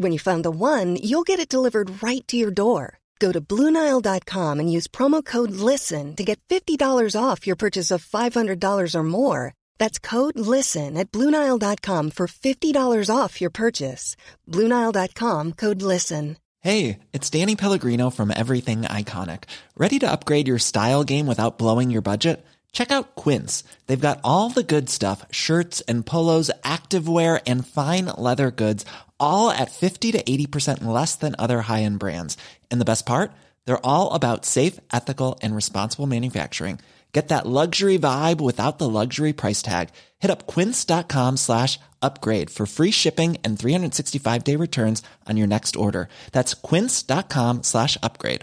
When you find the one, you'll get it delivered right to your door. Go to Bluenile.com and use promo code LISTEN to get $50 off your purchase of $500 or more. That's code LISTEN at Bluenile.com for $50 off your purchase. Bluenile.com code LISTEN. Hey, it's Danny Pellegrino from Everything Iconic. Ready to upgrade your style game without blowing your budget? Check out Quince. They've got all the good stuff shirts and polos, activewear, and fine leather goods, all at 50 to 80% less than other high end brands. And the best part? They're all about safe, ethical, and responsible manufacturing. Get that luxury vibe without the luxury price tag. Hit up quince.com slash upgrade for free shipping and 365 day returns on your next order. That's quince.com slash upgrade.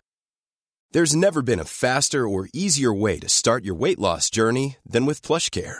There's never been a faster or easier way to start your weight loss journey than with PlushCare.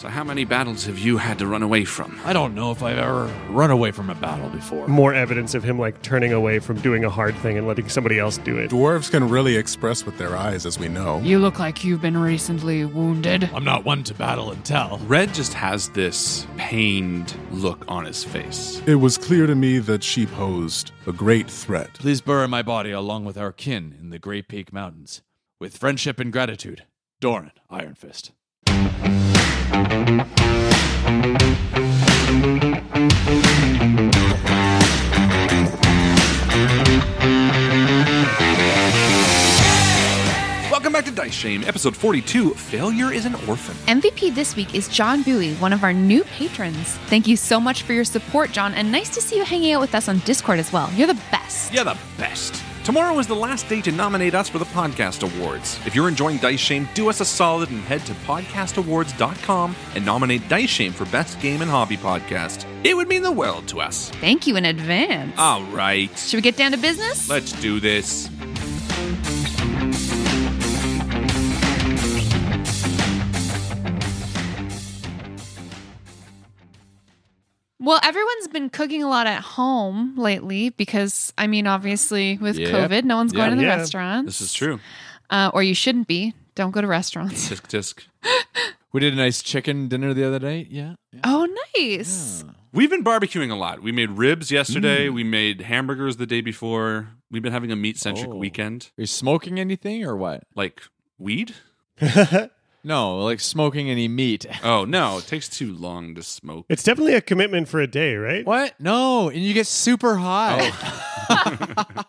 So, how many battles have you had to run away from? I don't know if I've ever run away from a battle before. More evidence of him like turning away from doing a hard thing and letting somebody else do it. Dwarves can really express with their eyes, as we know. You look like you've been recently wounded. I'm not one to battle and tell. Red just has this pained look on his face. It was clear to me that she posed a great threat. Please bury my body along with our kin in the Grey Peak Mountains. With friendship and gratitude, Doran Iron Welcome back to Dice Shame, episode 42 Failure is an Orphan. MVP this week is John Bowie, one of our new patrons. Thank you so much for your support, John, and nice to see you hanging out with us on Discord as well. You're the best. You're the best. Tomorrow is the last day to nominate us for the Podcast Awards. If you're enjoying Dice Shame, do us a solid and head to podcastawards.com and nominate Dice Shame for Best Game and Hobby Podcast. It would mean the world to us. Thank you in advance. All right. Should we get down to business? Let's do this. Well, everyone's been cooking a lot at home lately because, I mean, obviously with Yep. COVID, no one's going to the Yeah. restaurants. This is true. Uh, or you shouldn't be. Don't go to restaurants. Tisk tisk. We did a nice chicken dinner the other day. Yeah. yeah. Oh, nice. We've been barbecuing a lot. We made ribs yesterday. Mm. We made hamburgers the day before. We've been having a meat centric Oh. weekend. Are you smoking anything or what? Like weed? No, like smoking any meat. Oh no, it takes too long to smoke. It's definitely a commitment for a day, right? What? No, and you get super high.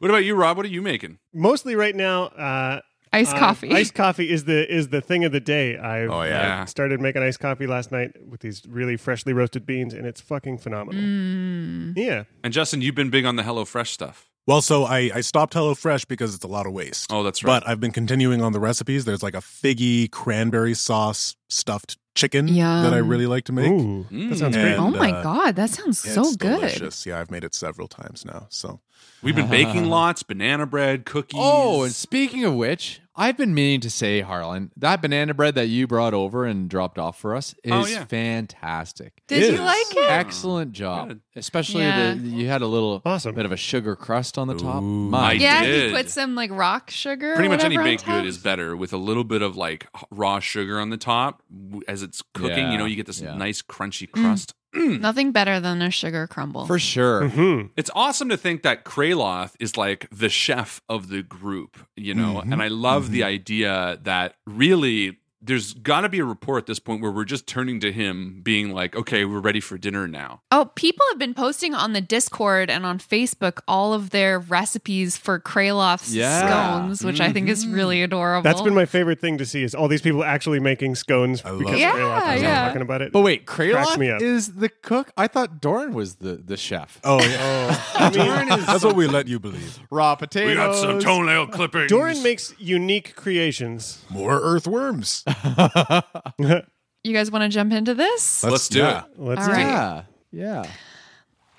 What about you, Rob? What are you making? Mostly right now. Uh, Iced uh, coffee. Iced coffee is the is the thing of the day. I Oh, yeah. started making iced coffee last night with these really freshly roasted beans, and it's fucking phenomenal. Mm. Yeah, And Justin, you've been big on the HelloFresh stuff. Well, so I, I stopped HelloFresh because it's a lot of waste. Oh, that's right. But I've been continuing on the recipes. There's like a figgy cranberry sauce stuffed chicken that I really like to make. ooh, that sounds great. And, oh my uh, god, that sounds so it's good. delicious. Yeah, I've made it several times now. So We've been baking lots, banana bread, cookies. Oh, and speaking of which, I've been meaning to say, Harlan, that banana bread that you brought over and dropped off for us oh, is Oh, yeah. fantastic. Did you Yes. like it? Excellent job. Good. Especially Yeah. the you had a little Awesome. bit of a sugar crust on the top. Ooh. My I yeah, did. he put some like rock sugar. Pretty much any baked good is better with a little bit of like raw sugar on the top as it's cooking. Yeah, You know, you get this yeah. nice crunchy crust. Nothing better than a sugar crumble. For sure. Hmm. It's awesome to think that Kraloth is like the chef of the group, you know, Mhm. and I love the idea that really there's got to be a report at this point where we're just turning to him, being like, okay, we're ready for dinner now. Oh, people have been posting on the Discord and on Facebook all of their recipes for Kraloth's Yeah. scones, which I think is really mm-hmm. adorable. That's been my favorite thing to see is all these people actually making scones I love because it. Yeah, Rayloff was yeah. talking about it. But wait, Cracks me up. Kraloth is the cook? I thought Doran was the, the chef. Oh, yeah. Oh. I mean, that's what we let you believe. Raw potatoes. We got some toenail clippings. Doran makes unique creations. More earthworms. you guys want to jump into this? Let's do yeah. it. Let's All see. right. Yeah. Yeah.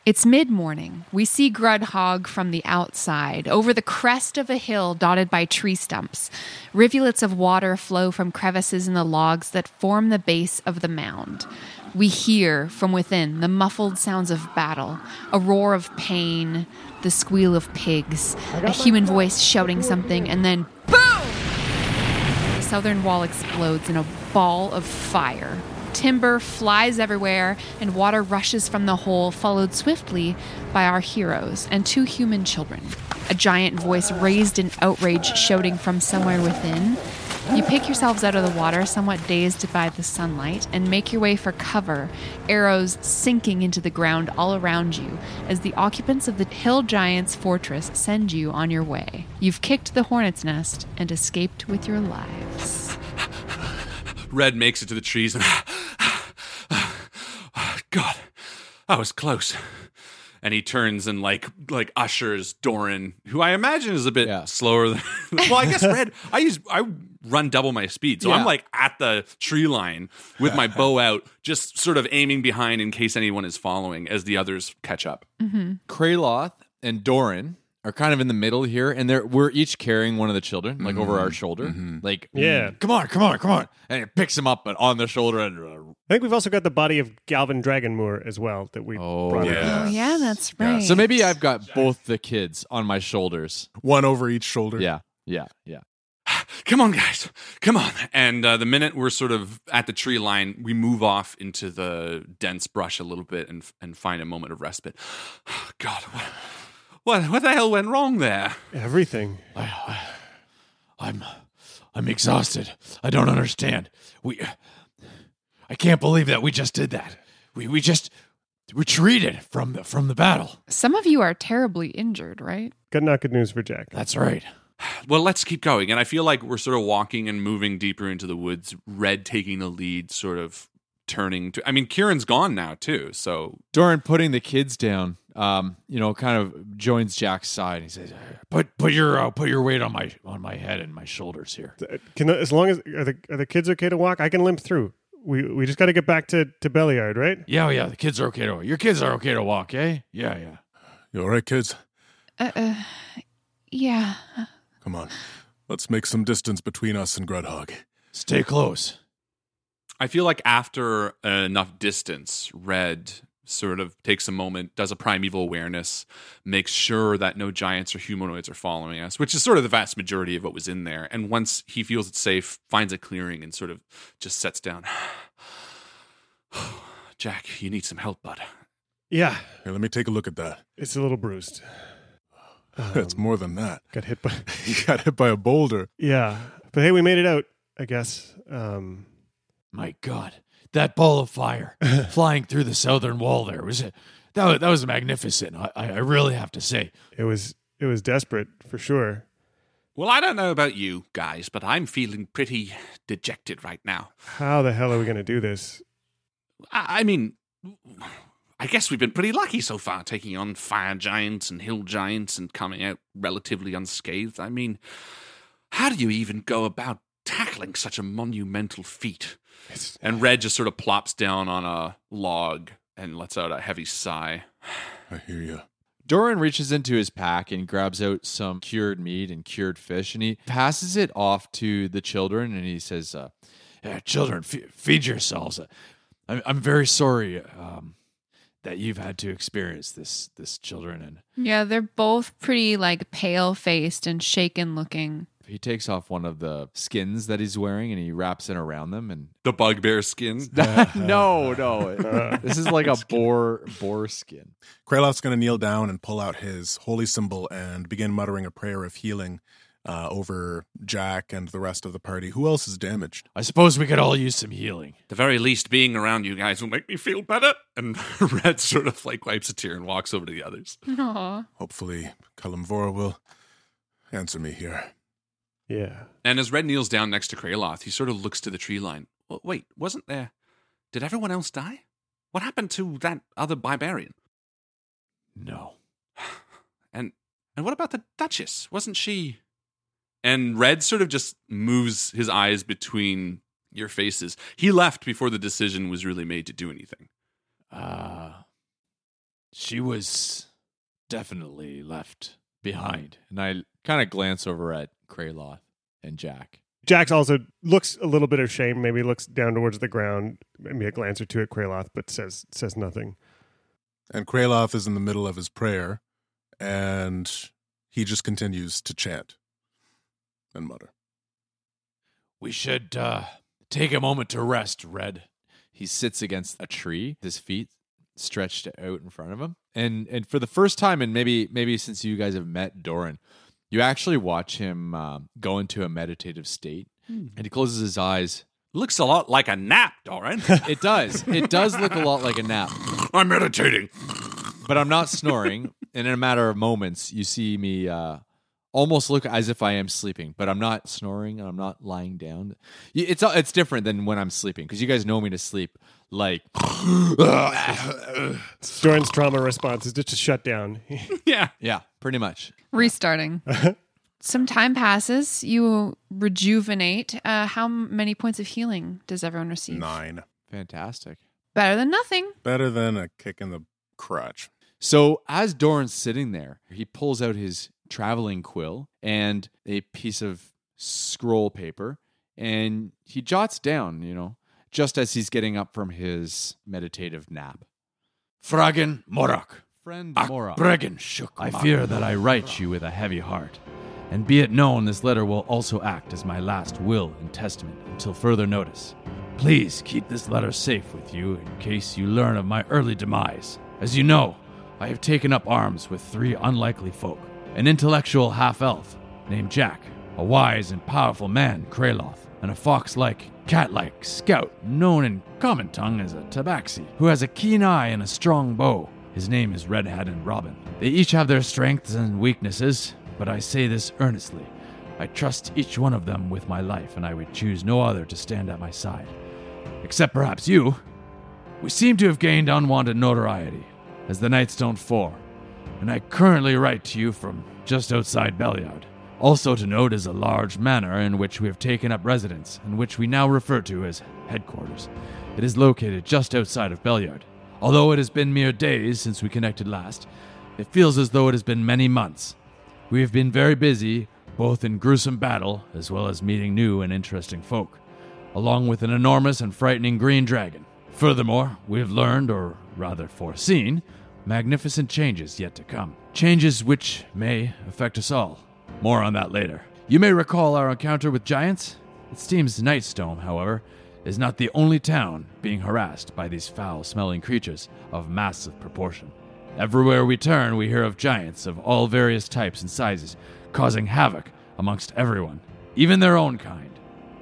It's mid morning. We see Grudd Haug from the outside, over the crest of a hill dotted by tree stumps. Rivulets of water flow from crevices in the logs that form the base of the mound. We hear from within the muffled sounds of battle, a roar of pain, the squeal of pigs, a human voice shouting something, and then boom! The southern wall explodes in a ball of fire. Timber flies everywhere, and water rushes from the hole, followed swiftly by our heroes and two human children. A giant voice raised in outrage, shouting from somewhere within. You pick yourselves out of the water, somewhat dazed by the sunlight, and make your way for cover, arrows sinking into the ground all around you as the occupants of the Hill Giant's fortress send you on your way. You've kicked the hornet's nest and escaped with your lives. Red makes it to the trees and God, I was close. And he turns and like like ushers Doran, who I imagine is a bit Yeah. slower than Well, I guess Red I use I run double my speed. So Yeah. I'm like at the tree line with my bow out, just sort of aiming behind in case anyone is following as the others catch up. Kraloth and Doran are kind of in the middle here, and they're we're each carrying one of the children, like over our shoulder. Like, Yeah. "Mm, come on, come on, come on. And it picks him up but on the shoulder and uh, I think we've also got the body of Galvin Dragonmoor as well that we Oh, brought yeah. Oh, yeah, that's right. So maybe I've got both the kids on my shoulders. One over each shoulder. Yeah, yeah, yeah. Come on guys come on and uh, the minute we're sort of at the tree line we move off into the dense brush a little bit and and find a moment of respite god what what, what the hell went wrong there Everything. I'm I'm exhausted. I don't understand. We I can't believe that we just did that. We we just retreated from the from the battle. Some of you are terribly injured, right? Good not good news for Jack. That's right. Well let's keep going and i feel like we're sort of walking and moving deeper into the woods red taking the lead sort of turning to i mean kieran's gone now too so Doran putting the kids down, um, you know, kind of joins Jack's side. He says, "Put put your uh, put your weight on my on my head and my shoulders here." Can as long as are the are the kids okay to walk? I can limp through. We we just got to get back to to Beliard, right? Yeah, yeah. The kids are okay to walk. your kids are okay to walk, eh? Yeah, yeah. You all right, kids? Uh, uh yeah. Come on. Let's make some distance between us and Grudd Haug. Stay close. I feel like after enough distance, Red sort of takes a moment, does a primeval awareness, makes sure that no giants or humanoids are following us, which is sort of the vast majority of what was in there. And once he feels it's safe, finds a clearing and sort of just sets down. Jack, you need some help, bud. Yeah, Here, let me take a look at that. it's a little bruised. it's Um, more than that. Got hit by. He got hit by a boulder. Yeah, but hey, we made it out. I guess. Um, My God, that ball of fire flying through the southern wall there was it. That was, that was magnificent. I, I I really have to say. it was it was desperate for sure. Well, I don't know about you guys, but I'm feeling pretty dejected right now. How the hell are we going to do this? I, I mean, I guess we've been pretty lucky so far, taking on fire giants and hill giants and coming out relatively unscathed. I mean, how do you even go about tackling such a monumental feat? It's, And Red just sort of plops down on a log and lets out a heavy sigh. I hear you. Doran reaches into his pack and grabs out some cured meat and cured fish, and he passes it off to the children, and he says, uh, Yeah, children, fe- feed yourselves. Uh, I'm I'm very sorry um, that you've had to experience this, this children, and Yeah, they're both pretty like pale faced and shaken looking. he takes off one of the skins that he's wearing and he wraps it around them. And The bugbear skin. no, no, this is like a boar boar skin. Kraloth's going to kneel down and pull out his holy symbol and begin muttering a prayer of healing uh, over Jack and the rest of the party. Who else is damaged? I suppose we could all use some healing. the very least, being around you guys will make me feel better. And Red sort of like wipes a tear and walks over to the others. Aw. Hopefully, Kalimvora will answer me here. yeah. And as Red kneels down next to Kraloth, he sort of looks to the tree line. Well, wait, wasn't there? Did everyone else die? What happened to that other barbarian? No. And and what about the Duchess? Wasn't she? And Red sort of just moves his eyes between your faces. He left before the decision was really made to do anything. Uh, she was definitely left behind. And I kind of glance over at Kraloth and Jack. Jax also looks a little bit ashamed. Maybe looks down towards the ground. Maybe a glance or two at Kraloth, but says says nothing. And Kraloth is in the middle of his prayer, and he just continues to chant and mutter. We should uh, take a moment to rest, Red. He sits against a tree, his feet stretched out in front of him. And and for the first time, and maybe maybe since you guys have met Doran, you actually watch him um, go into a meditative state, and he closes his eyes. Looks a lot like a nap, Doran. It does. It does look a lot like a nap. I'm meditating. but I'm not snoring. and in a matter of moments, you see me uh, almost look as if I am sleeping, but I'm not snoring and I'm not lying down. It's uh, it's different than when I'm sleeping because you guys know me to sleep like Doran's trauma response is just to shut down. yeah. yeah, pretty much. Restarting. Some time passes. You rejuvenate. Uh, how many points of healing does everyone receive? Nine. Fantastic. Better than nothing. Better than a kick in the crotch. So as Doran's sitting there, he pulls out his traveling quill and a piece of scroll paper and he jots down, you know, just as he's getting up from his meditative nap. Fragen Morak. Friend Ak Mora. Bregen Shuk. I fear that I write you with a heavy heart. And be it known, this letter will also act as my last will and testament until further notice. Please keep this letter safe with you in case you learn of my early demise. As you know, I have taken up arms with three unlikely folk an intellectual half elf named Jack, a wise and powerful man, Kraloth, and a fox like, cat like scout known in common tongue as a tabaxi, who has a keen eye and a strong bow. His name is Red Hat and Robin. They each have their strengths and weaknesses, but I say this earnestly. I trust each one of them with my life, and I would choose no other to stand at my side. Except perhaps you. We seem to have gained unwanted notoriety, as the Nightstone Four, and I currently write to you from just outside Beliard. Also to note is a large manor in which we have taken up residence, and which we now refer to as headquarters. It is located just outside of Beliard. Although it has been mere days since we connected last, it feels as though it has been many months. We have been very busy, both in gruesome battle as well as meeting new and interesting folk, along with an enormous and frightening green dragon. Furthermore, we have learned, or rather foreseen, magnificent changes yet to come. Changes which may affect us all. More on that later. You may recall our encounter with giants. It seems Nightstone, however, is not the only town being harassed by these foul smelling creatures of massive proportion. Everywhere we turn, we hear of giants of all various types and sizes, causing havoc amongst everyone, even their own kind.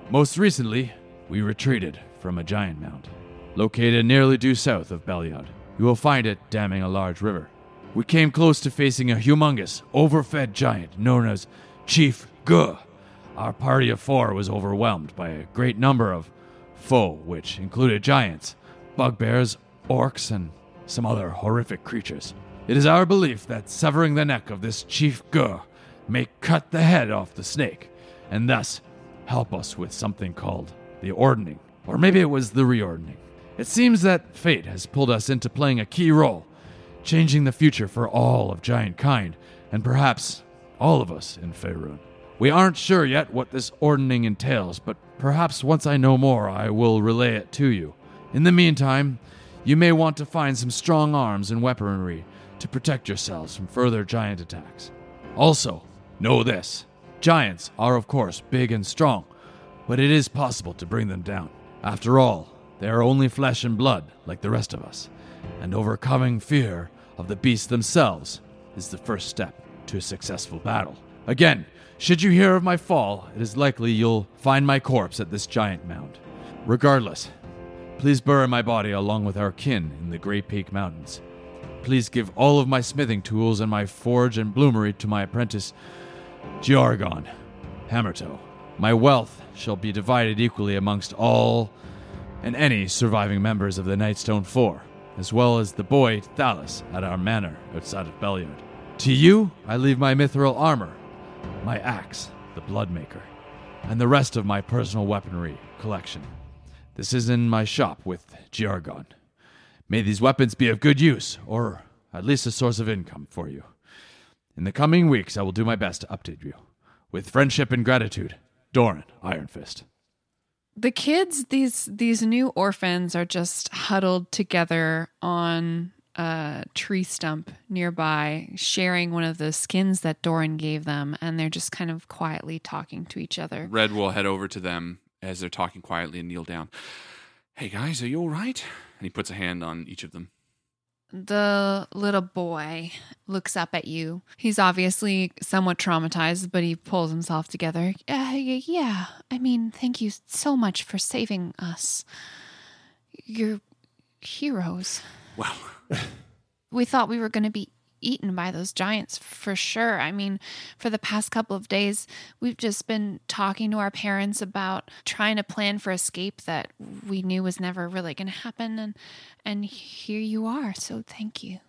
Most recently, we retreated from a giant mound, located nearly due south of Beliard. You will find it damming a large river. We came close to facing a humongous, overfed giant known as Chief Guh. Our party of four was overwhelmed by a great number of foe, which included giants, bugbears, orcs, and some other horrific creatures. It is our belief that severing the neck of this Chief Guh may cut the head off the snake, and thus help us with something called the ordning, or maybe it was the reordning. It seems that fate has pulled us into playing a key role, changing the future for all of giant kind, and perhaps all of us in Faerun. We aren't sure yet what this ordning entails, but perhaps once I know more, I will relay it to you. In the meantime, you may want to find some strong arms and weaponry to protect yourselves from further giant attacks. Also, know this giants are, of course, big and strong, but it is possible to bring them down. After all, they are only flesh and blood like the rest of us, and overcoming fear of the beasts themselves is the first step to a successful battle. Again, should you hear of my fall, it is likely you'll find my corpse at this giant mound. Regardless, please bury my body along with our kin in the Grey Peak Mountains. Please give all of my smithing tools and my forge and bloomery to my apprentice, Giargon, Hammertoe. My wealth shall be divided equally amongst all and any surviving members of the Nightstone Four, as well as the boy Thalus at our manor outside of Beliard. To you, I leave my mithril armor, my axe, the Bloodmaker, and the rest of my personal weaponry collection. This is in my shop with Giargon. May these weapons be of good use, or at least a source of income for you. In the coming weeks, I will do my best to update you. With friendship and gratitude, Doran Iron Fist. The kids, these these new orphans, are just huddled together on a tree stump nearby, sharing one of the skins that Doran gave them, and they're just kind of quietly talking to each other. Red will head over to them as they're talking quietly and kneel down. Hey guys, are you all right? And he puts a hand on each of them. The little boy looks up at you. He's obviously somewhat traumatized, but he pulls himself together. Uh, yeah, I mean, thank you so much for saving us. You're heroes. Wow. We thought we were going to be eaten by those giants for sure. I mean, for the past couple of days, we've just been talking to our parents about trying to plan for escape that we knew was never really going to happen and and here you are. So thank you.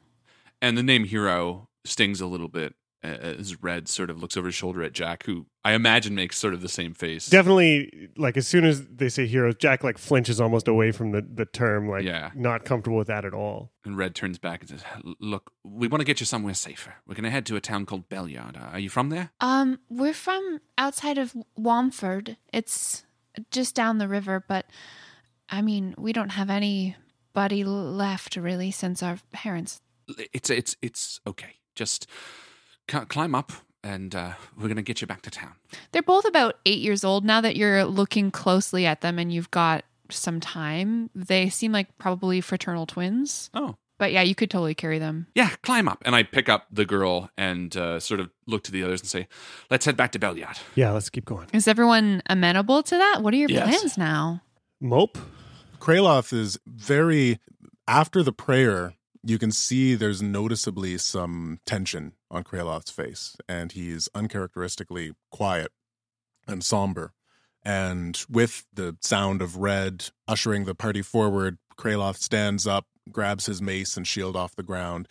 and the name hero stings a little bit as Red sort of looks over his shoulder at Jack, who I imagine makes sort of the same face. Definitely, like as soon as they say heroes, Jack like flinches almost away from the, the term, like Yeah. not comfortable with that at all. And Red turns back and says, "Look, we want to get you somewhere safer. We're going to head to a town called Beliard. Are you from there?" Um, we're from outside of Womford. It's just down the river, but I mean, we don't have anybody left really since our parents. It's it's it's okay. Just c- climb up, and uh, we're going to get you back to town. They're both about eight years old now that you're looking closely at them and you've got some time. They seem like probably fraternal twins. Oh. But yeah, you could totally carry them. Yeah, climb up. And I pick up the girl and uh, sort of look to the others and say, "Let's head back to Beliard." Yeah, let's keep going. Is everyone amenable to that? What are your Yes. plans now? Mope. Kraloth is very after the prayer. You can see there's noticeably some tension on Kraloth's face, and he's uncharacteristically quiet and somber. And with the sound of red ushering the party forward, Kraloth stands up, grabs his mace and shield off the ground,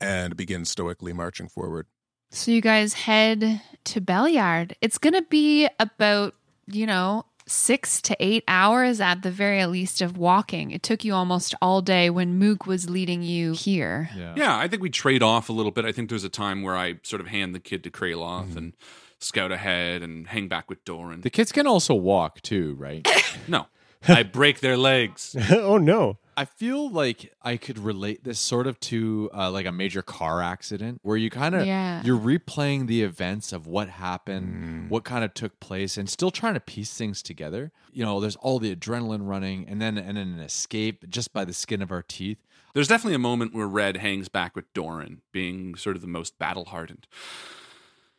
and begins stoically marching forward. So you guys head to Beliard. It's going to be about, you know, six to eight hours at the very least of walking. It took you almost all day when Moog was leading you here. Yeah, I think we trade off a little bit. I think there's a time where I sort of hand the kid to Kraloth mm-hmm. and scout ahead and hang back with Doran. The kids can also walk too, right? no, I break their legs. oh no. I feel like I could relate this sort of to uh, like a major car accident where you kind of Yeah. you're replaying the events of what happened, Mm. what kind of took place, and still trying to piece things together. You know, there's all the adrenaline running, and then and then an escape just by the skin of our teeth. There's definitely a moment where Red hangs back with Doran, being sort of the most battle hardened.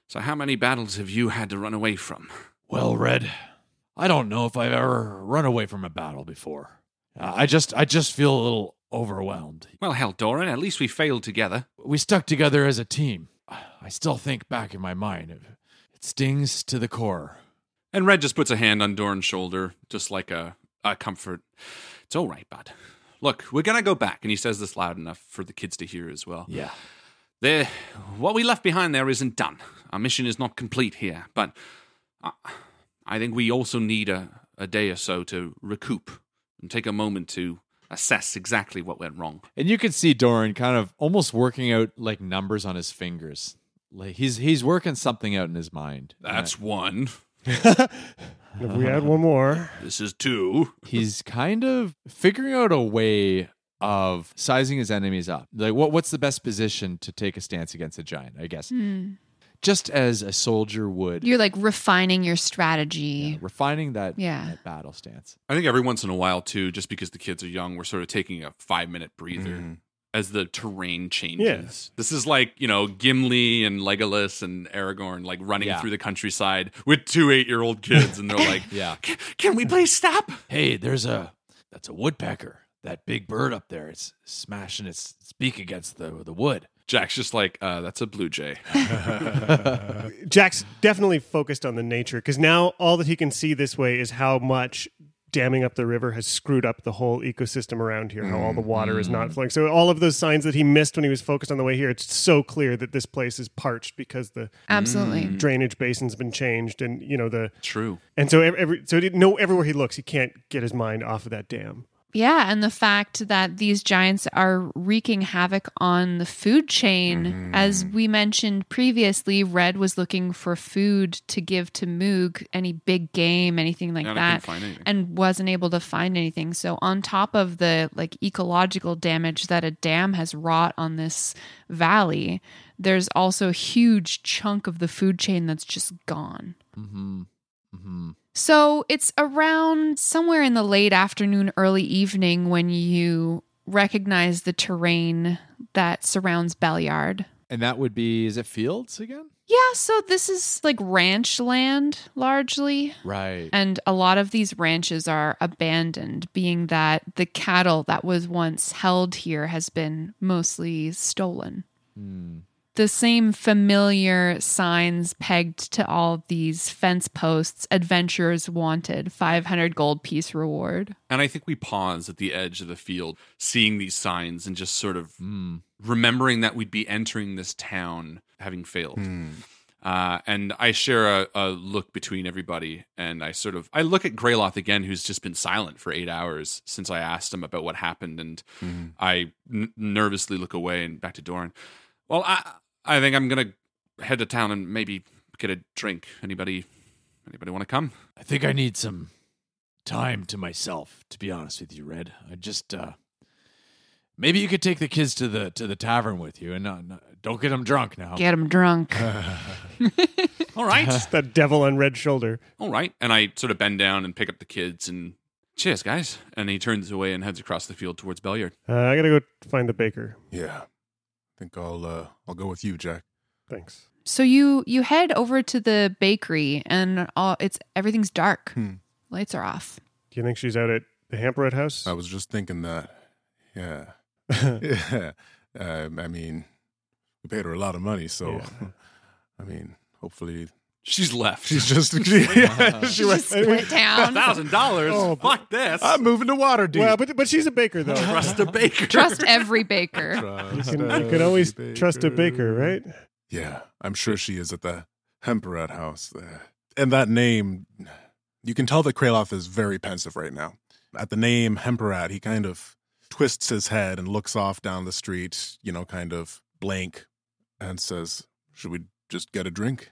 So, how many battles have you had to run away from? Well, Red, I don't know if I've ever run away from a battle before. Uh, I just I just feel a little overwhelmed. Well, hell, Doran, at least we failed together. We stuck together as a team. I still think back in my mind. It, it stings to the core. And Red just puts a hand on Doran's shoulder, just like a, a comfort. It's all right, bud. Look, we're gonna go back, and he says this loud enough for the kids to hear as well. Yeah. There, what we left behind there isn't done. Our mission is not complete here, but I, I think we also need a, a day or so to recoup and take a moment to assess exactly what went wrong. And you can see Doran kind of almost working out like numbers on his fingers. Like he's he's working something out in his mind. That's one. If we had one more, This is two. he's kind of figuring out a way of sizing his enemies up. Like what what's the best position to take a stance against a giant, I guess. Hmm. Just as a soldier would You're like refining your strategy. refining that, Yeah. that battle stance. I think every once in a while, too, just because the kids are young, we're sort of taking a five minute breather mm-hmm. as the terrain changes. This is like, you know, Gimli and Legolas and Aragorn like running Yeah. through the countryside with two eight year old kids. And they're like, Yeah. "Can- Can we please stop? Hey, there's a that's a woodpecker. That big bird up there. It's smashing its beak against the the wood. Jack's just like, uh, That's a blue jay. Jack's definitely focused on the nature because now all that he can see this way is how much damming up the river has screwed up the whole ecosystem around here, how all the water is not flowing. So all of those signs that he missed when he was focused on the way here, it's so clear that this place is parched because the Absolutely. drainage basin's been changed and you know the True. and so every, every so he didn't know everywhere he looks he can't get his mind off of that dam. Yeah, and the fact that these giants are wreaking havoc on the food chain. Mm-hmm. As we mentioned previously, Red was looking for food to give to Moog, any big game, anything like And that, and wasn't able to find anything. So, on top of the like ecological damage that a dam has wrought on this valley, there's also a huge chunk of the food chain that's just gone. Mm-hmm. Mm-hmm. So it's around somewhere in the late afternoon, early evening when you recognize the terrain that surrounds Beliard. And that would be is it fields again? Yeah, so this is like ranch land largely. Right. And a lot of these ranches are abandoned, being that the cattle that was once held here has been mostly stolen. Hmm. The same familiar signs pegged to all these fence posts adventurers wanted, 500 gold piece reward. And I think we pause at the edge of the field, seeing these signs and just sort of Mm. remembering that we'd be entering this town having failed. Uh, and I share a, a look between everybody, and I sort of I look at Greyloth again, who's just been silent for eight hours since I asked him about what happened, and I n- nervously look away and back to Doran. Well, I I think I'm gonna head to town and maybe get a drink. Anybody anybody want to come? I think I need some time to myself, to be honest with you, Red. I just uh maybe you could take the kids to the to the tavern with you and not, not- don't get them drunk now. Get them drunk. All right. It's that devil on red shoulder. all right. And I sort of bend down and pick up the kids and cheers, guys. And he turns away and heads across the field towards Beliard. Uh, I gotta go find the baker. Yeah. I think I'll uh I'll go with you, Jack. Thanks. So you you head over to the bakery and all, it's everything's dark. Hmm. Lights are off. Do you think she's out at the Hamperette house? I was just thinking that. Yeah. yeah. Um, I mean, we paid her a lot of money, so Yeah. I mean, hopefully She's left. she's just yeah, she She went, just split down. thousand dollars. Oh, Fuck this. I'm moving to Waterdeep. well, but but she's a baker though. Trust a baker. Trust every baker. you can, you can always trust a baker, right? Yeah, I'm sure she is at the Hemperette house. there. And that name, you can tell that Kraloth is very pensive right now. At the name Hemperat, he kind of twists his head and looks off down the street, you know, kind of blank, and says, Should we just get a drink?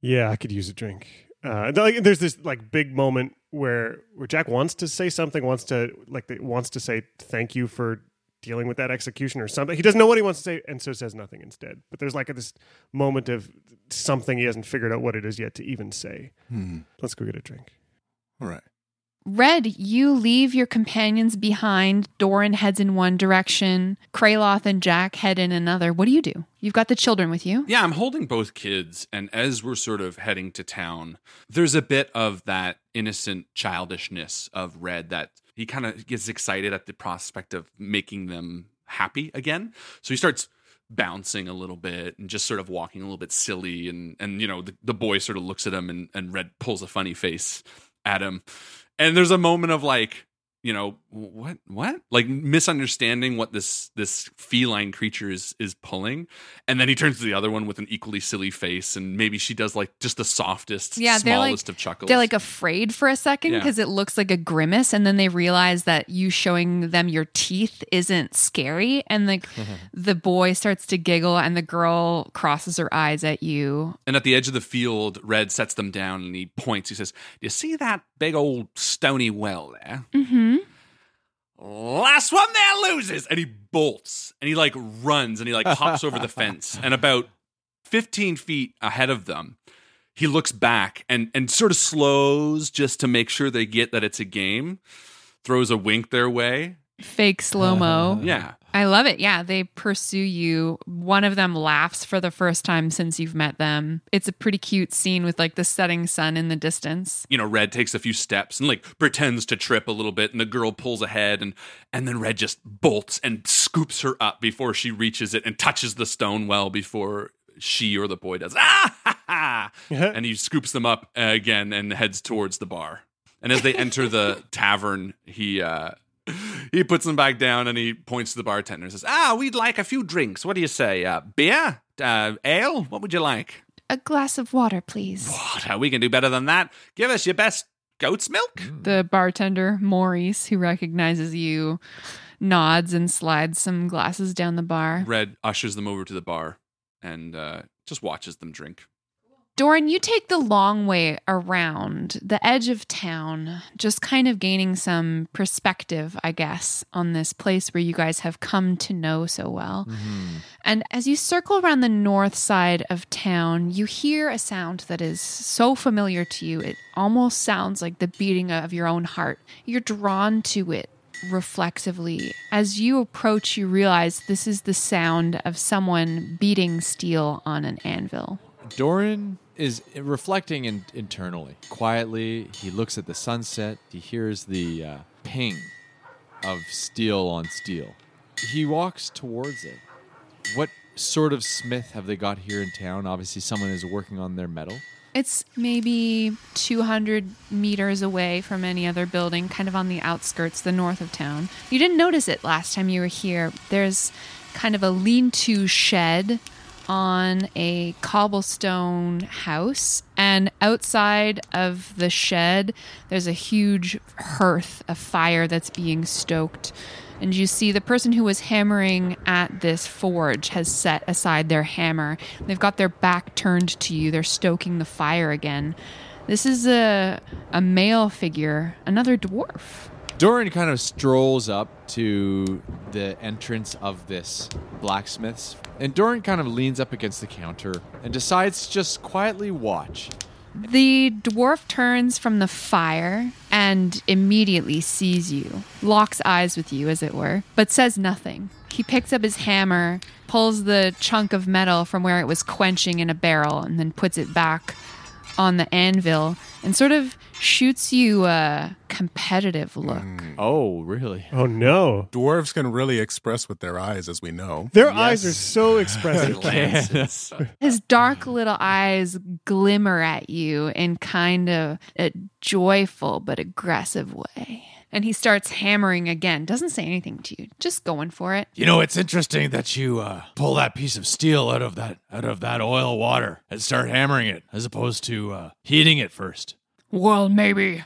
Yeah, I could use a drink. Uh, like, there's this like big moment where where Jack wants to say something, wants to like wants to say thank you for dealing with that execution or something. He doesn't know what he wants to say, and so says nothing instead. But there's like this moment of something he hasn't figured out what it is yet to even say. Hmm. Let's go get a drink. All right. Red, you leave your companions behind. Doran heads in one direction. Kraloth and Jack head in another. What do you do? You've got the children with you. Yeah, I'm holding both kids, and as we're sort of heading to town, there's a bit of that innocent childishness of Red that he kind of gets excited at the prospect of making them happy again. So he starts bouncing a little bit and just sort of walking a little bit silly and and you know the, the boy sort of looks at him and, and red pulls a funny face at him and there's a moment of like you know what what like misunderstanding what this this feline creature is is pulling and then he turns to the other one with an equally silly face and maybe she does like just the softest Yeah, they're like smallest of chuckles they're like afraid for a second Yeah. because it looks like a grimace, and then they realize that you showing them your teeth isn't scary, and like the boy starts to giggle, and the girl crosses her eyes at you. and at the edge of the field red sets them down and he points he says you see that big old stony well there Mm-hmm. Last one there loses. And he bolts and he like runs and he like hops over the fence. And about 15 feet ahead of them he looks back and and sort of slows just to make sure they get that it's a game throws a wink their way. Fake slow mo. yeah I love it. Yeah, they pursue you. One of them laughs for the first time since you've met them. It's a pretty cute scene with like the setting sun in the distance. you know red takes a few steps and like pretends to trip a little bit and the girl pulls ahead and and then red just bolts and scoops her up before she reaches it and touches the stone well before she or the boy does ah ha, ha. and he scoops them up again and heads towards the bar and as they enter the tavern he uh he puts them back down and he points to the bartender and says ah we'd like a few drinks what do you say uh beer uh ale what would you like A glass of water, please. Water. We can do better than that. Give us your best goat's milk. The bartender, Maurice, who recognizes you, nods and slides some glasses down the bar. Red ushers them over to the bar and uh, just watches them drink. Doran, you take the long way around the edge of town, just kind of gaining some perspective, I guess, on this place where you guys have come to know so well. Mm-hmm. And as you circle around the north side of town, you hear a sound that is so familiar to you, it almost sounds like the beating of your own heart. You're drawn to it reflexively. As you approach, you realize this is the sound of someone beating steel on an anvil. Doran is reflecting in, internally. Quietly, he looks at the sunset. He hears the uh, ping of steel on steel. He walks towards it. What sort of smith have they got here in town? Obviously, someone is working on their metal. It's maybe 200 meters away from any other building, kind of on the outskirts, the north of town. You didn't notice it last time you were here. There's kind of a lean to shed on a cobblestone house, and outside of the shed, there's a huge hearth, a fire that's being stoked. And you see the person who was hammering at this forge has set aside their hammer. They've got their back turned to you. They're stoking the fire again. This is a a male figure, another dwarf. Doran kind of strolls up to the entrance of this blacksmith's, and Doran kind of leans up against the counter and decides to just quietly watch. The dwarf turns from the fire and immediately sees you, locks eyes with you, as it were, but says nothing. He picks up his hammer, pulls the chunk of metal from where it was quenching in a barrel, and then puts it back on the anvil and sort of shoots you a competitive look. Oh, really? Oh no. Dwarves can really express with their eyes, as we know. Their eyes are so expressive. His dark little eyes glimmer at you in kind of a joyful but aggressive way. And he starts hammering again. Doesn't say anything to you, just going for it. You know, it's interesting that you uh, pull that piece of steel out of that out of that oil water and start hammering it, as opposed to uh, heating it first. Well, maybe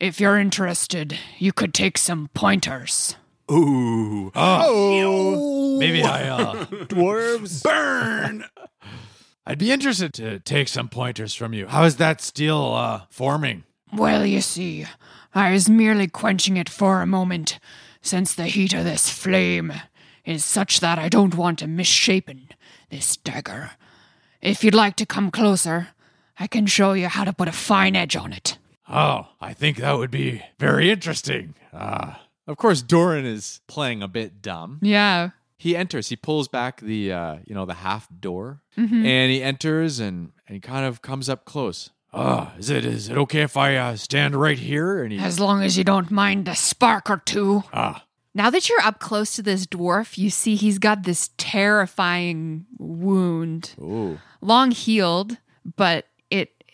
if you're interested, you could take some pointers. Ooh. Oh, maybe I uh, Dwarves. Burn. I'd be interested to take some pointers from you. How is that steel uh, forming? Well, you see, I was merely quenching it for a moment, since the heat of this flame is such that I don't want to misshapen this dagger. If you'd like to come closer, I can show you how to put a fine edge on it. Oh, I think that would be very interesting. Uh, Of course, Doran is playing a bit dumb. Yeah. He enters. He pulls back the uh, you know the half door, Mhm. and he enters and and he kind of comes up close. uh, is it is it okay if I uh, stand right here? And he, As long as you don't mind a spark or two. ah, Now that you're up close to this dwarf, you see he's got this terrifying wound. Ooh. Long healed, but it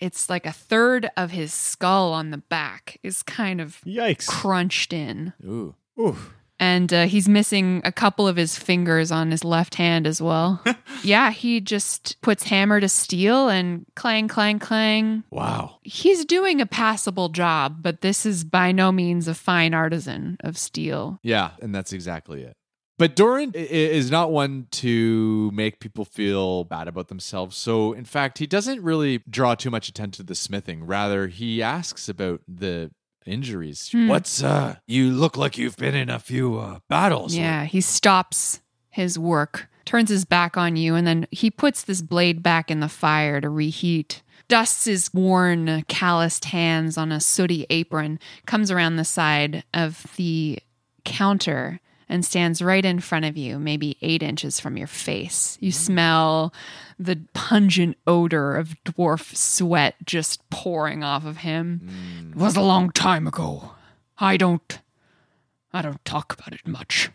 it's like a third of his skull on the back is kind of Yikes. crunched in. Ooh. Oof. And uh, he's missing a couple of his fingers on his left hand as well. yeah, he just puts hammer to steel and clang, clang, clang. wow. He's doing a passable job, but this is by no means a fine artisan of steel. Yeah, and that's exactly it. But Doran is not one to make people feel bad about themselves. So, in fact, he doesn't really draw too much attention to the smithing. Rather, he asks about the injuries. Hmm. What's uh? You look like you've been in a few uh, battles. Yeah, he stops his work, turns his back on you, and then he puts this blade back in the fire to reheat. Dusts his worn, calloused hands on a sooty apron, comes around the side of the counter, and stands right in front of you, maybe eight inches from your face. You smell the pungent odor of dwarf sweat just pouring off of him. Mm. It was a long time ago. I don't. I don't talk about it much.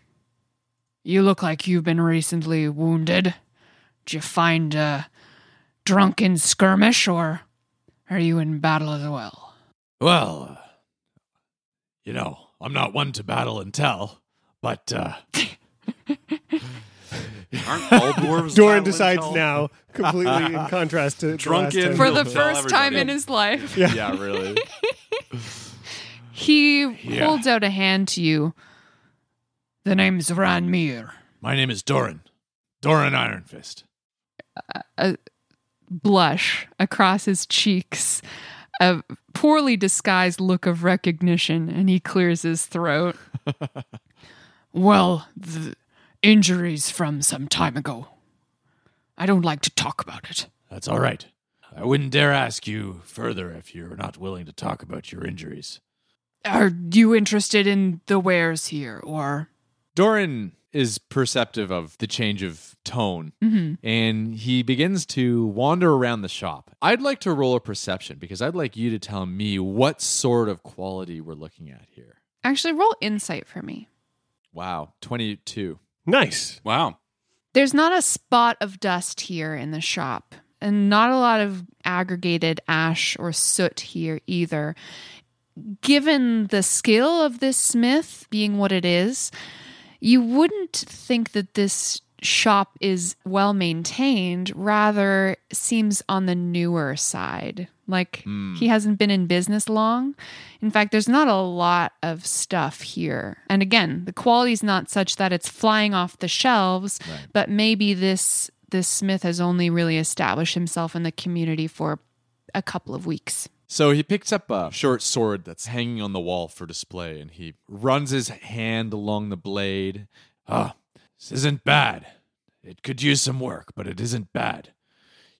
You look like you've been recently wounded. Did you find a drunken skirmish, or are you in battle as well? Well, you know, I'm not one to battle and tell, but uh, Aren't all dwarves Doran decides hell? now, completely in contrast to the last Drunken. time. For the first time in his life. Yeah. Yeah, really. He Yeah. holds out a hand to you. The name's Ranmir. my name is Doran. Doran Iron Fist. a blush across his cheeks, a poorly disguised look of recognition, and he clears his throat. Well, the injuries from some time ago. I don't like to talk about it. That's all right. I wouldn't dare ask you further if you're not willing to talk about your injuries. Are you interested in the wares here, or Doran is perceptive of the change of tone Mhm. and he begins to wander around the shop. I'd like to roll a perception because I'd like you to tell me what sort of quality we're looking at here. Actually, roll insight for me. Wow, 22. Nice. Wow. There's not a spot of dust here in the shop, and not a lot of aggregated ash or soot here either. Given the skill of this smith being what it is, you wouldn't think that this shop is well maintained, rather seems on the newer side. Like he hasn't been in business long. In fact, there's not a lot of stuff here. And again, the quality's not such that it's flying off the shelves, but maybe this this smith has only really established himself in the community for a couple of weeks. So he picks up a short sword that's hanging on the wall for display and he runs his hand along the blade. Ah, this isn't bad. It could use some work, but it isn't bad.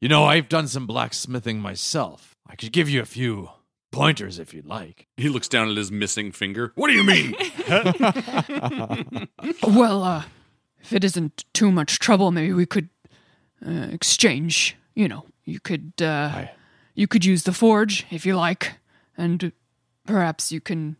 You know, I've done some blacksmithing myself. I could give you a few pointers if you'd like. He looks down at his missing finger. What do you mean? well, uh, if it isn't too much trouble, maybe we could uh, exchange. You know, you could uh, I- you could use the forge if you like, and perhaps you can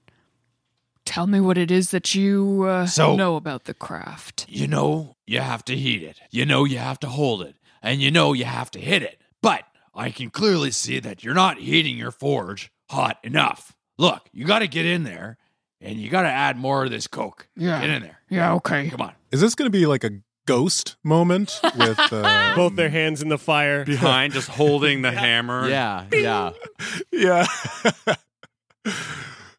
tell me what it is that you uh, So- know about the craft. You know, you have to heat it. You know, you have to hold it. And you know, you have to hit it. But I can clearly see that you're not heating your forge hot enough. Look, you got to get in there and you got to add more of this Coke. Yeah. Get in there. Yeah, okay. Come on. Is this going to be like a ghost moment with uh, Both their hands in the fire. Behind, just holding the hammer. Yeah, yeah. Yeah.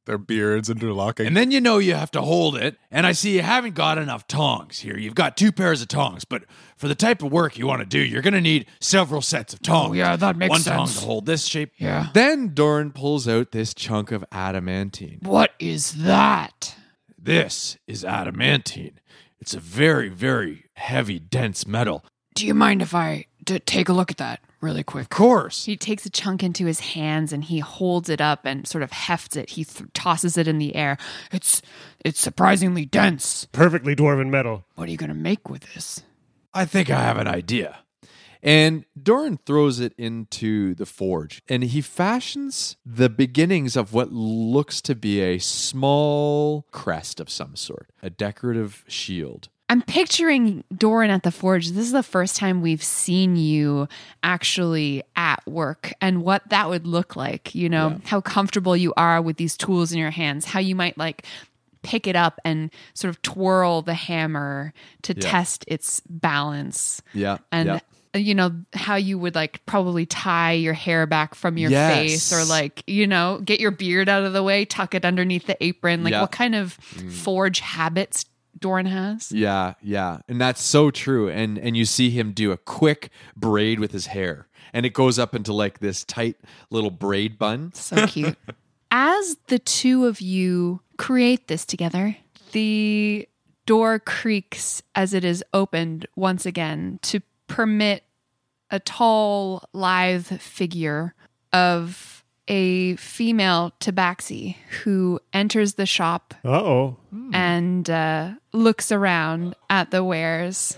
Their beards interlocking. And then you know you have to hold it. And I see you haven't got enough tongs here. You've got two pairs of tongs, but for the type of work you want to do, you're going to need several sets of tongs. Oh, yeah, that makes One sense. One tong to hold this shape. Yeah. Then Doran pulls out this chunk of adamantine. What is that? This is adamantine. It's a very, very heavy, dense metal. Do you mind if I d- take a look at that really quick? Of course. He takes a chunk into his hands and he holds it up and sort of hefts it. He th- tosses it in the air. It's it's surprisingly dense. Perfectly dwarven metal. What are you gonna make with this? I think I have an idea. And Doran throws it into the forge and he fashions the beginnings of what looks to be a small crest of some sort, a decorative shield. I'm picturing Doran at the forge. This is the first time we've seen you actually at work and what that would look like, you know, how comfortable you are with these tools in your hands, how you might like pick it up and sort of twirl the hammer to Yeah. test its balance. Yeah. And yeah. you know how you would like probably tie your hair back from your Yes. face or like you know get your beard out of the way tuck it underneath the apron like Yeah. what kind of Mm. forge habits Doran has Yeah, yeah. And that's so true. And and you see him do a quick braid with his hair. And it goes up into like this tight little braid bun. so cute as the two of you create this together the door creaks as it is opened once again to permit a tall lithe figure of a female tabaxi who enters the shop Uh oh. and uh, looks around at the wares.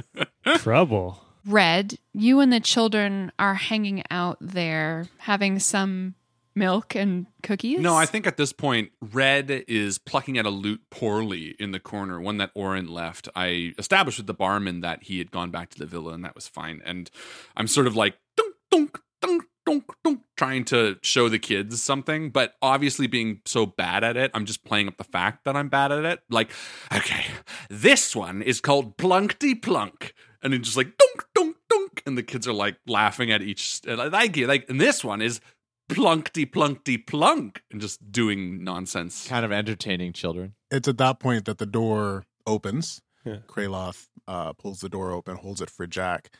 Trouble. Red, you and the children are hanging out there having some milk and cookies. No, I think at this point, Red is plucking at a lute poorly in the corner, one that Oren left. I established with the barman that he had gone back to the villa, and that was fine. And I'm sort of like, dunk, dunk, dunk, dunk, dunk, trying to show the kids something, but obviously being so bad at it, I'm just playing up the fact that I'm bad at it. Like, okay, this one is called Plunkty Plunk. And it's just like, dunk, dunk, dunk. And the kids are like laughing at each, like, like, and this one is plunkty plunkty plunk and just doing nonsense. Kind of entertaining children. it's at that point that the door opens. Yeah. Kraloth uh, pulls the door open, holds it for Jack.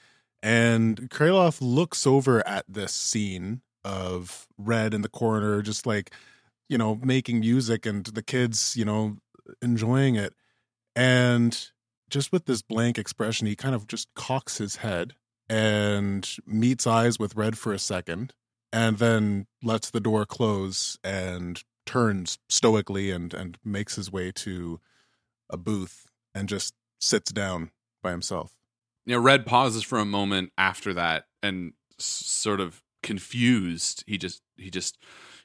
And Kraloth looks over at this scene of Red in the corner, just like, you know, making music and the kids, you know, enjoying it. And just with this blank expression, he kind of just cocks his head and meets eyes with Red for a second and then lets the door close and turns stoically and and makes his way to a booth and just sits down by himself. You know, Red pauses for a moment after that and sort of confused. He just he just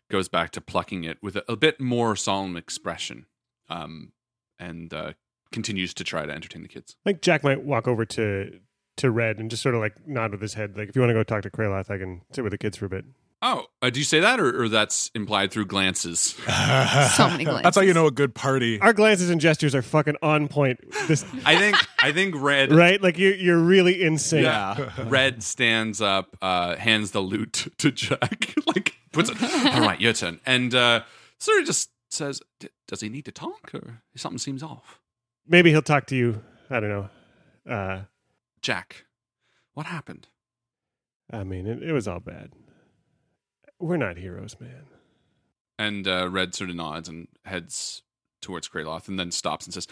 goes back to plucking it with a, a bit more solemn expression, um, and uh, continues to try to entertain the kids. I think Jack might walk over to to Red and just sort of like nod with his head. Like, if you want to go talk to Kraloth, I can sit with the kids for a bit. Oh, uh, do you say that, or, or that's implied through glances? So many glances. That's how you know a good party. Our glances and gestures are fucking on point. This I think I think Red right, like you you're really in sync. Yeah. Red stands up, uh, hands the lute to Jack, like puts it. All right, your turn, and uh, sort of just says, "D- "Does he need to talk, or something seems off?" Maybe he'll talk to you. I don't know. Uh, Jack, what happened? I mean, it, it was all bad. We're not heroes, man. And uh, Red sort of nods and heads towards Kraloth, and then stops and says,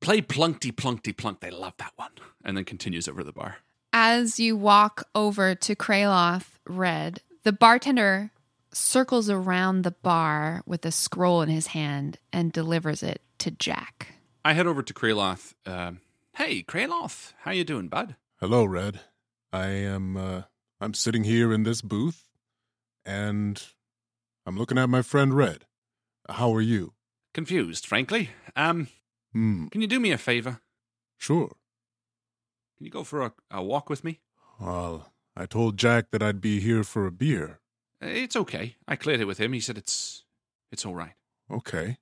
"Play Plunkty Plunkty Plunk. They love that one." And then continues over the bar. As you walk over to Kraloth Red, the bartender circles around the bar with a scroll in his hand and delivers it to Jack. I head over to Kraloth. Uh, hey, Kraloth, how you doing, bud? Hello, Red. I am uh I'm sitting here in this booth and I'm looking at my friend Red. How are you? Confused, frankly. Um, Hmm, can you do me a favor? sure. Can you go for a, a walk with me? Well, I told Jack that I'd be here for a beer. It's okay. I cleared it with him. He said it's it's all right. Okay.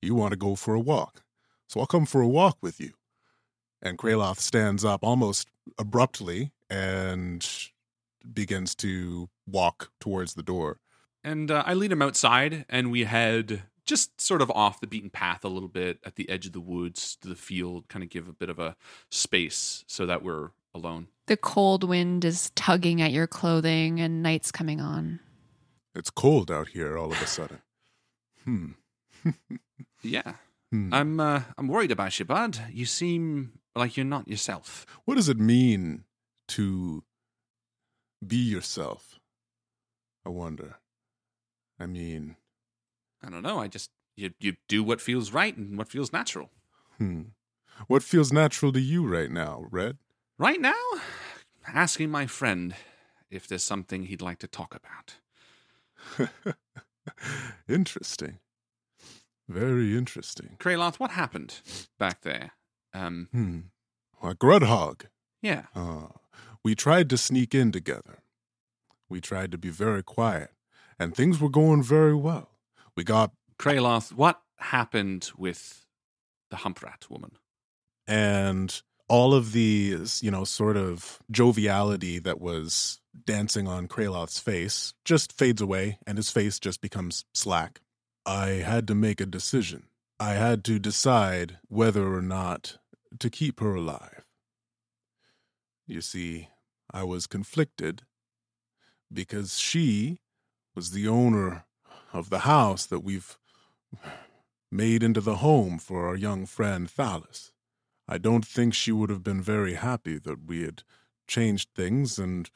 You want to go for a walk. So I'll come for a walk with you. And Kraloth stands up almost abruptly and begins to walk towards the door. And uh, I lead him outside, and we head just sort of off the beaten path a little bit at the edge of the woods to the field, kind of give a bit of a space so that we're alone. The cold wind is tugging at your clothing and night's coming on. It's cold out here all of a sudden. Hmm. Yeah. Hmm. I'm uh, I'm worried about you, bud. You seem like you're not yourself. What does it mean to be yourself? I wonder. I mean, I don't know. I just you you do what feels right and what feels natural. hmm. What feels natural to you right now, Red? Right now, asking my friend if there's something he'd like to talk about. interesting. Very interesting. Kraloth, what happened back there? Um, Hmm. Why, Grudd Haug. yeah. Uh, we tried to sneak in together. We tried to be very quiet, and things were going very well. We got, Kraloth, what happened with the Humprat woman? and all of the, you know, sort of joviality that was dancing on Kraloth's face just fades away, and his face just becomes slack. I had to make a decision. I had to decide whether or not to keep her alive. You see, I was conflicted because she was the owner of the house that we've made into the home for our young friend Thallus. I don't think she would have been very happy that we had changed things, and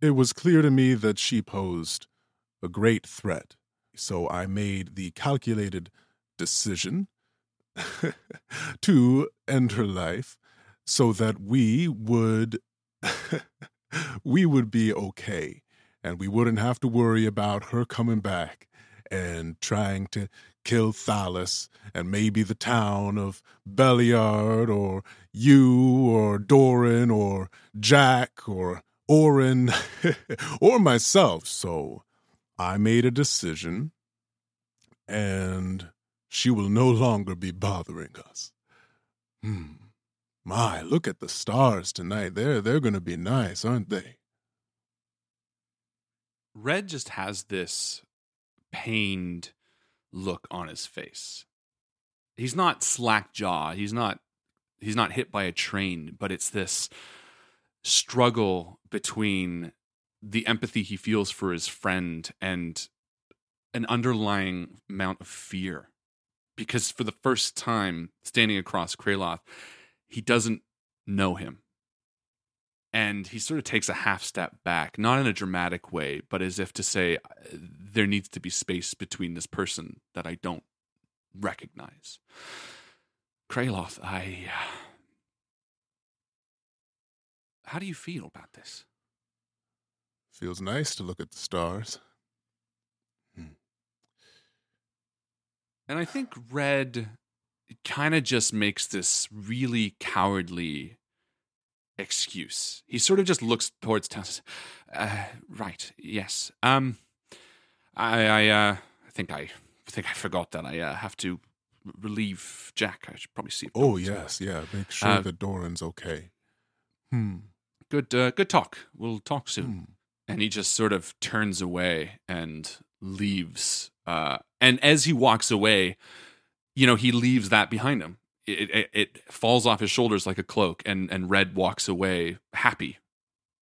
it was clear to me that she posed a great threat. So I made the calculated decision to end her life so that we would we would be okay and we wouldn't have to worry about her coming back and trying to kill Thallus and maybe the town of Beliard or you or Doran or Jack or Orin or myself. So I made a decision and she will no longer be bothering us. Hmm. My, look at the stars tonight. They're they're gonna be nice, aren't they? Red just has this pained look on his face. He's not slack jaw. He's not he's not hit by a train, but it's this struggle between the empathy he feels for his friend and an underlying amount of fear. Because for the first time standing across Kraloth, he doesn't know him. And he sort of takes a half step back, not in a dramatic way, but as if to say, there needs to be space between this person that I don't recognize. Kraloth, I. uh, How do you feel about this? Feels nice to look at the stars. And I think Red kind of just makes this really cowardly excuse. He sort of just looks towards town. says, Uh, right, yes. Um, I, I, uh, I think I, think I forgot that I uh, have to relieve Jack. I should probably see. Oh yes, yeah. Make sure Uh, that Doran's okay. Hmm. good uh, good talk we'll talk soon Hmm. and he just sort of turns away and leaves uh and as he walks away you know he leaves that behind him it, it, it falls off his shoulders like a cloak and and red walks away happy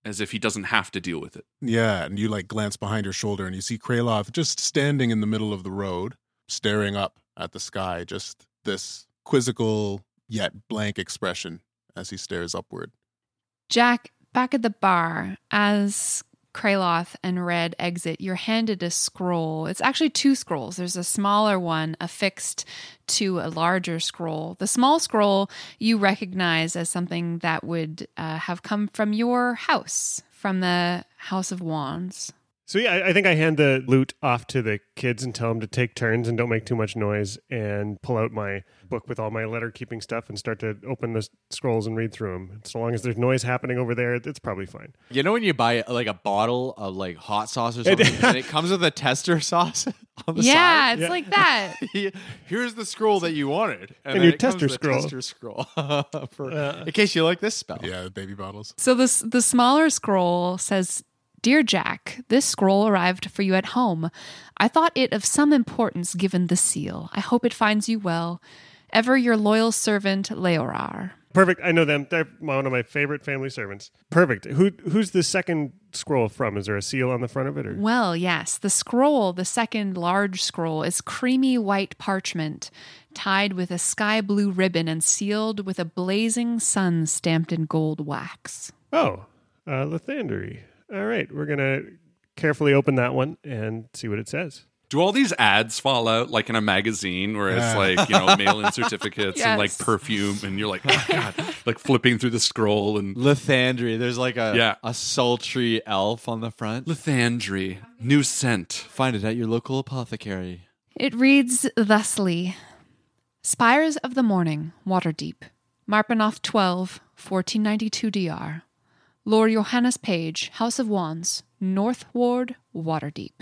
as if he doesn't have to deal with it Yeah, and you like glance behind your shoulder and you see Kraloth just standing in the middle of the road, staring up at the sky, just this quizzical yet blank expression as he stares upward. Jack, back at the bar, as Kraloth and Red exit, you're handed a scroll. It's actually two scrolls. There's a smaller one affixed to a larger scroll. The small scroll you recognize as something that would uh, have come from your house, from the House of Wands. So yeah, I- I think I hand the lute off to the kids and tell them to take turns and don't make too much noise, and pull out my book with all my letter keeping stuff and start to open the scrolls and read through them. So long as there's noise happening over there, it's probably fine. You know when you buy like a bottle of like hot sauce or something, and it comes with a tester sauce on the Yeah, side? it's like that. Here's the scroll that you wanted, And then your it comes tester with a scroll. Tester scroll for, uh. in case you like this spell. Yeah, the baby bottles. So this the smaller scroll says Dear Jack, this scroll arrived for you at home. I thought it of some importance given the seal. I hope it finds you well. Ever your loyal servant, Leorar. Perfect. I know them. They're one of my favorite family servants. Perfect. Who who's the second scroll from? Is there a seal on the front of it? Or? Well, yes. The scroll, the second large scroll, is creamy white parchment, tied with a sky blue ribbon and sealed with a blazing sun stamped in gold wax. Oh, uh, Lathandri. All right, we're gonna carefully open that one and see what it says. Do all these ads fall out like in a magazine where it's Yeah. like, you know, mail in certificates and like perfume and you're like, oh God, like flipping through the scroll and Lathandri. There's like a Yeah. a sultry elf on the front. Lathandri, new scent. Find it at your local apothecary. It reads thusly Spires of the Morning, Waterdeep, Marpenoth 12, 1492 DR. Lord Johannes Page, House of Wands, North Ward, Waterdeep.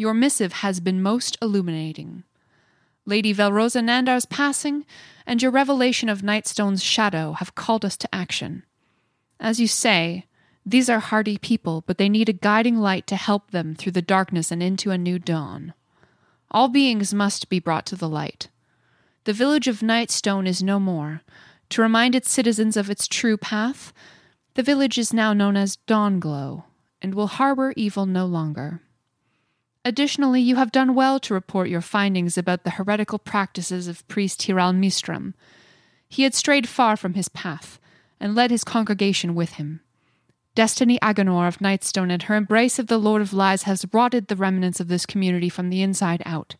Your missive has been most illuminating. Lady Velrosa Nandar's passing and your revelation of Nightstone's shadow have called us to action. As you say, these are hardy people, but they need a guiding light to help them through the darkness and into a new dawn. All beings must be brought to the light. The village of Nightstone is no more. To remind its citizens of its true path, the village is now known as Dawnglow and will harbor evil no longer. Additionally, you have done well to report your findings about the heretical practices of priest Hiral Mystrum. He had strayed far from his path and led his congregation with him. Destiny Agonor of Nightstone and her embrace of the Lord of Lies has rotted the remnants of this community from the inside out.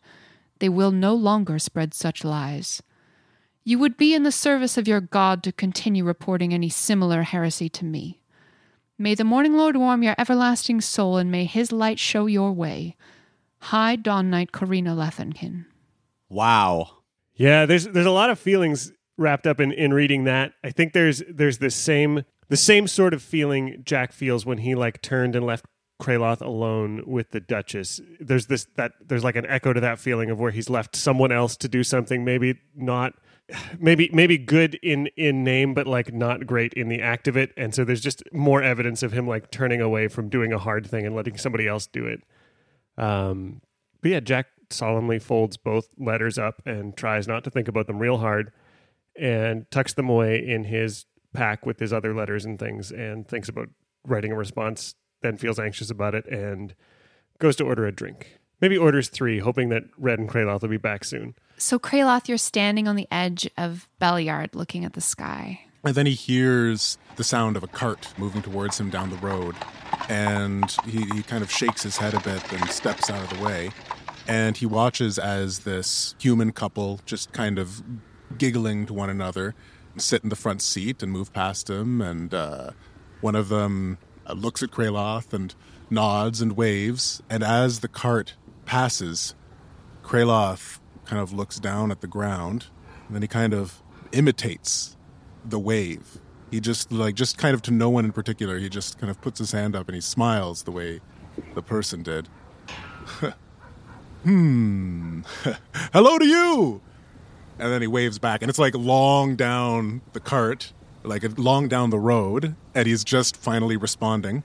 They will no longer spread such lies. You would be in the service of your God to continue reporting any similar heresy to me. May the Morning Lord warm your everlasting soul, and may his light show your way. High Dawn Knight Karina Lethenkin. Wow. Yeah, there's there's a lot of feelings wrapped up in, in reading that. I think there's there's this same the same sort of feeling Jack feels when he like turned and left Kraloth alone with the Duchess. There's this that there's like an echo to that feeling of where he's left someone else to do something maybe not maybe maybe good in in name but like not great in the act of it. And so there's just more evidence of him like turning away from doing a hard thing and letting somebody else do it. Um but yeah jack solemnly folds both letters up and tries not to think about them real hard and tucks them away in his pack with his other letters and things and thinks about writing a response then feels anxious about it and goes to order a drink. Maybe orders three hoping that red and kraloth will be back soon So, Kraloth, you're standing on the edge of Beliard looking at the sky. And then he hears the sound of a cart moving towards him down the road. And he, he kind of shakes his head a bit and steps out of the way. And he watches as this human couple just kind of giggling to one another sit in the front seat and move past him. And uh, one of them uh, looks at Kraloth and nods and waves. And as the cart passes, Kraloth kind of looks down at the ground. And then he kind of imitates the wave. He just like just kind of to no one in particular. He just kind of puts his hand up and he smiles the way the person did. hmm. Hello to you. And then he waves back, and it's like long down the cart, like long down the road, and he's just finally responding.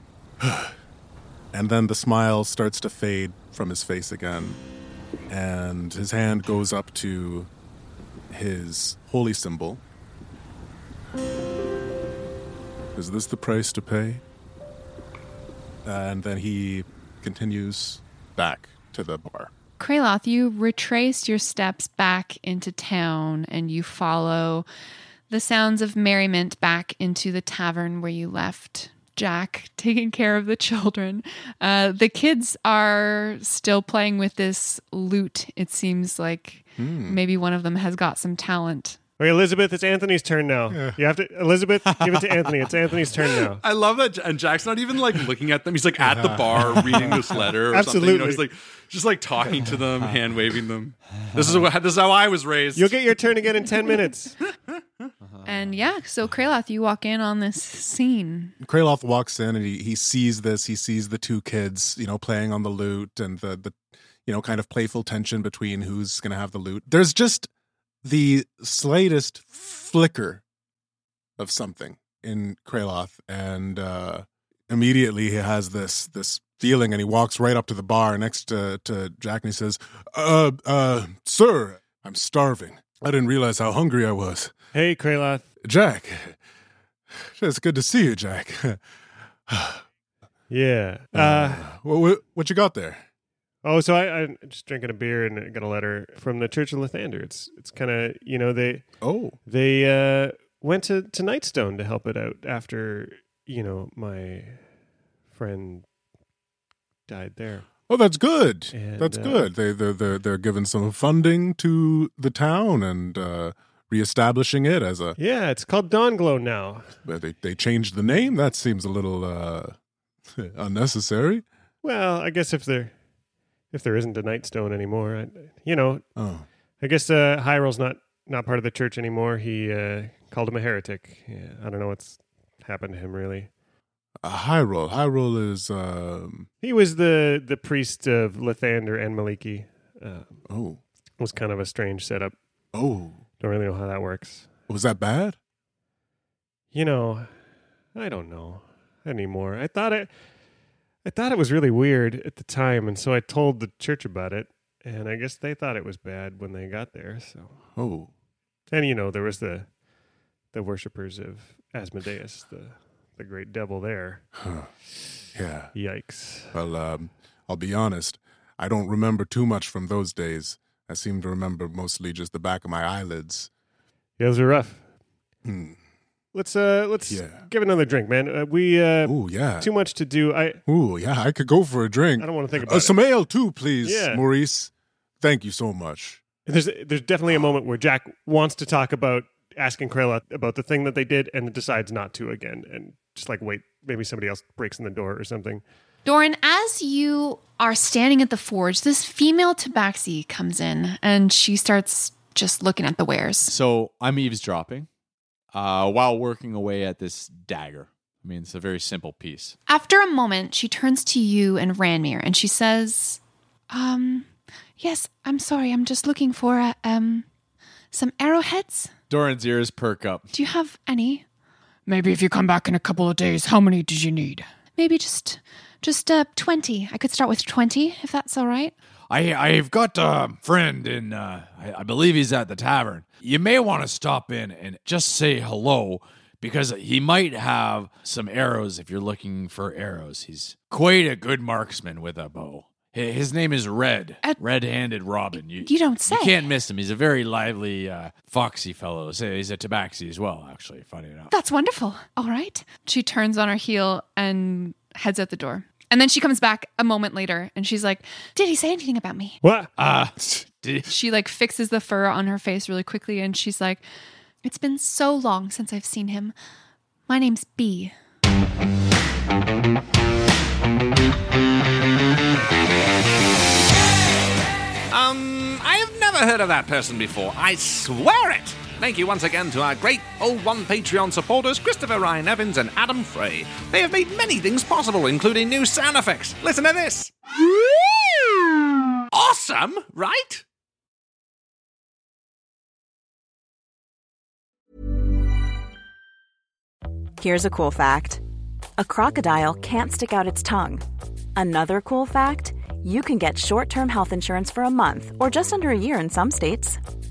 and then the smile starts to fade from his face again, and his hand goes up to his holy symbol. Is this the price to pay? And then he continues back to the bar. Kraloth, you retrace your steps back into town and you follow the sounds of merriment back into the tavern where you left Jack taking care of the children. Uh, the kids are still playing with this lute. It seems like maybe one of them has got some talent. Okay, Elizabeth, it's Anthony's turn now. You have to, Elizabeth, give it to Anthony. It's Anthony's turn now. I love that, and Jack's not even like looking at them. He's like at the bar reading this letter or something. You know, he's like just like talking to them, hand waving them. This is what this is how I was raised. You'll get your turn again in 10 minutes. And yeah, so Kraloth, you walk in on this scene. Kraloth walks in and he, he sees this. He sees the two kids, you know, playing on the lute and the, the you know, kind of playful tension between who's going to have the lute. There's just the slightest flicker of something in Kraloth. And uh, immediately he has this this feeling and he walks right up to the bar next to, to Jack and he says, Uh uh sir, I'm starving. I didn't realize how hungry I was. Hey, Kraloth. Jack. It's good to see you, Jack. Yeah. Uh, what, what, what you got there? Oh, so I, I'm just drinking a beer and I got a letter from the Church of Lathander. It's it's kind of you know they Oh, they uh, went to to Nightstone to help it out after you know my friend died there. oh, that's good. And, that's uh, good. They they're, they're they're giving some funding to the town and uh, reestablishing it as a. Yeah, it's called Dawnglow now. They they changed the name. That seems a little uh, unnecessary. Well, I guess if there if there isn't a Nightstone anymore, I, you know, Oh, I guess uh, Hiral's not not part of the church anymore. He uh, called him a heretic. Yeah, I don't know what's happened to him really. uh, Hiral. Hiral is. Um, He was the the priest of Lathander and Maliki. Uh, oh, it was kind of a strange setup. oh, Don't really know how that works. was that bad? You know, I don't know anymore. I thought it I thought it was really weird at the time and so I told the church about it and I guess they thought it was bad when they got there. So Oh, and you know, there was the the worshippers of Asmodeus, the the great devil there. yeah. Yikes. Well, um, I'll be honest. I don't remember too much from those days. I seem to remember mostly just the back of my eyelids. Yeah, those are rough. Hmm. Let's uh let's Yeah. give another drink, man. Uh, we uh Ooh, yeah. too much to do. I Ooh, yeah. I could go for a drink. I don't want to think Uh, about it. some ale too, please, Yeah. Maurice. Thank you so much. There's there's definitely a moment where Jack wants to talk about asking Krayla about the thing that they did and decides not to again and just like wait maybe somebody else breaks in the door or something. Doran, as you are standing at the forge, this female tabaxi comes in and she starts just looking at the wares. So I'm eavesdropping uh, while working away at this dagger. I mean, it's a very simple piece. After a moment, she turns to you and Ranmir and she says, Um, yes, I'm sorry. I'm just looking for uh, um some arrowheads. Doran's ears perk up. Do you have any? Maybe if you come back in a couple of days, how many did you need? Maybe just just uh 20. I could start with 20 if that's all right. I I've got a friend in uh I, I believe he's at the tavern. You may want to stop in and just say hello because he might have some arrows if you're looking for arrows. He's quite a good marksman with a bow. His name is Red, Red-handed Robin. You, You don't say. You can't miss him. He's a very lively, uh, foxy fellow. He's a tabaxi as well, actually. Funny enough. That's wonderful. All right. She turns on her heel and heads out the door. And then she comes back a moment later and she's like, Did he say anything about me? What? Uh, did, She like fixes the fur on her face really quickly and she's like, It's been so long since I've seen him. My name's B. Um, I have never heard of that person before. I swear it. Thank you once again to our great Old One Patreon supporters, Christopher Ryan Evans and Adam Frey. They have made many things possible, including new sound effects. Listen to this. Awesome, right? Here's a cool fact a crocodile can't stick out its tongue. Another cool fact you can get short term health insurance for a month or just under a year in some states.